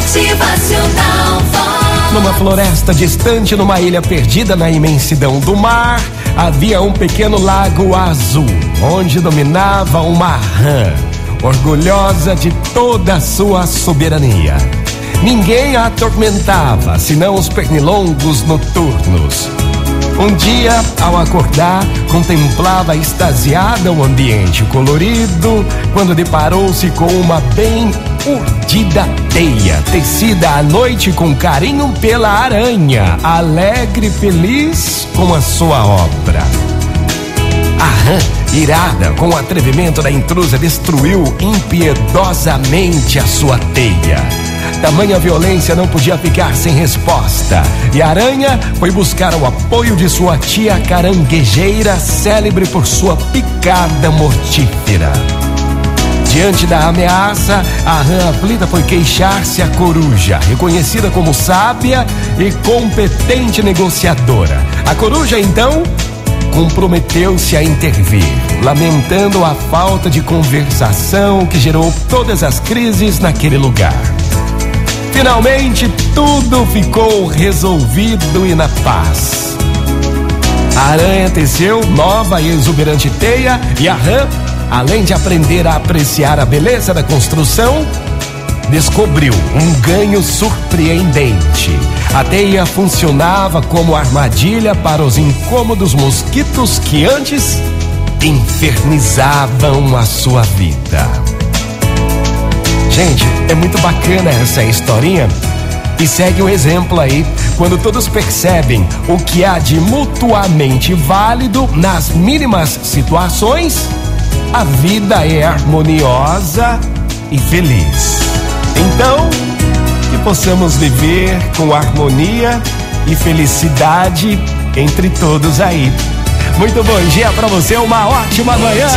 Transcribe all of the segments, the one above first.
Motivacional Vox. Numa floresta distante, numa ilha perdida na imensidão do mar, havia um pequeno lago azul, onde dominava uma rã, orgulhosa de toda a sua soberania. Ninguém a atormentava, senão os pernilongos noturnos. Um dia, ao acordar, contemplava extasiada o ambiente colorido, quando deparou-se com uma bem urdida teia, tecida à noite com carinho pela aranha, alegre e feliz com a sua obra. A irada com o atrevimento da intrusa, destruiu impiedosamente a sua teia. Tamanha violência não podia ficar sem resposta. E a aranha foi buscar o apoio de sua tia caranguejeira, célebre por sua picada mortífera. Diante da ameaça, a rã aflita foi queixar-se à coruja, reconhecida como sábia e competente negociadora. A coruja, então, comprometeu-se a intervir, lamentando a falta de conversação que gerou todas as crises naquele lugar. Finalmente, tudo ficou resolvido e na paz. A aranha teceu nova e exuberante teia e a rã, além de aprender a apreciar a beleza da construção, descobriu um ganho surpreendente. A teia funcionava como armadilha para os incômodos mosquitos que antes infernizavam a sua vida. Gente, é muito bacana essa historinha. E segue o exemplo aí, quando todos percebem o que há de mutuamente válido nas mínimas situações, a vida é harmoniosa e feliz. Então, que possamos viver com harmonia e felicidade entre todos aí. Muito bom dia para você, uma ótima manhã.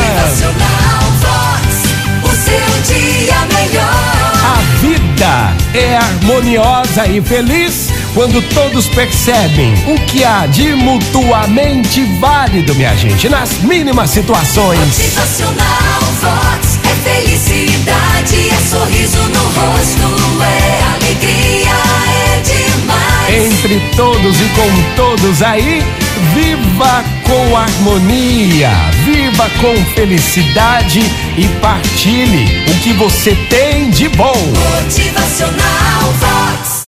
Harmoniosa e feliz quando todos percebem o que há de mutuamente válido, minha gente, nas mínimas situações. Motivacional Vox. É felicidade, é sorriso no rosto, é alegria, é demais. Entre todos e com todos aí, viva com harmonia, viva com felicidade e partilhe o que você tem de bom. Motivacional.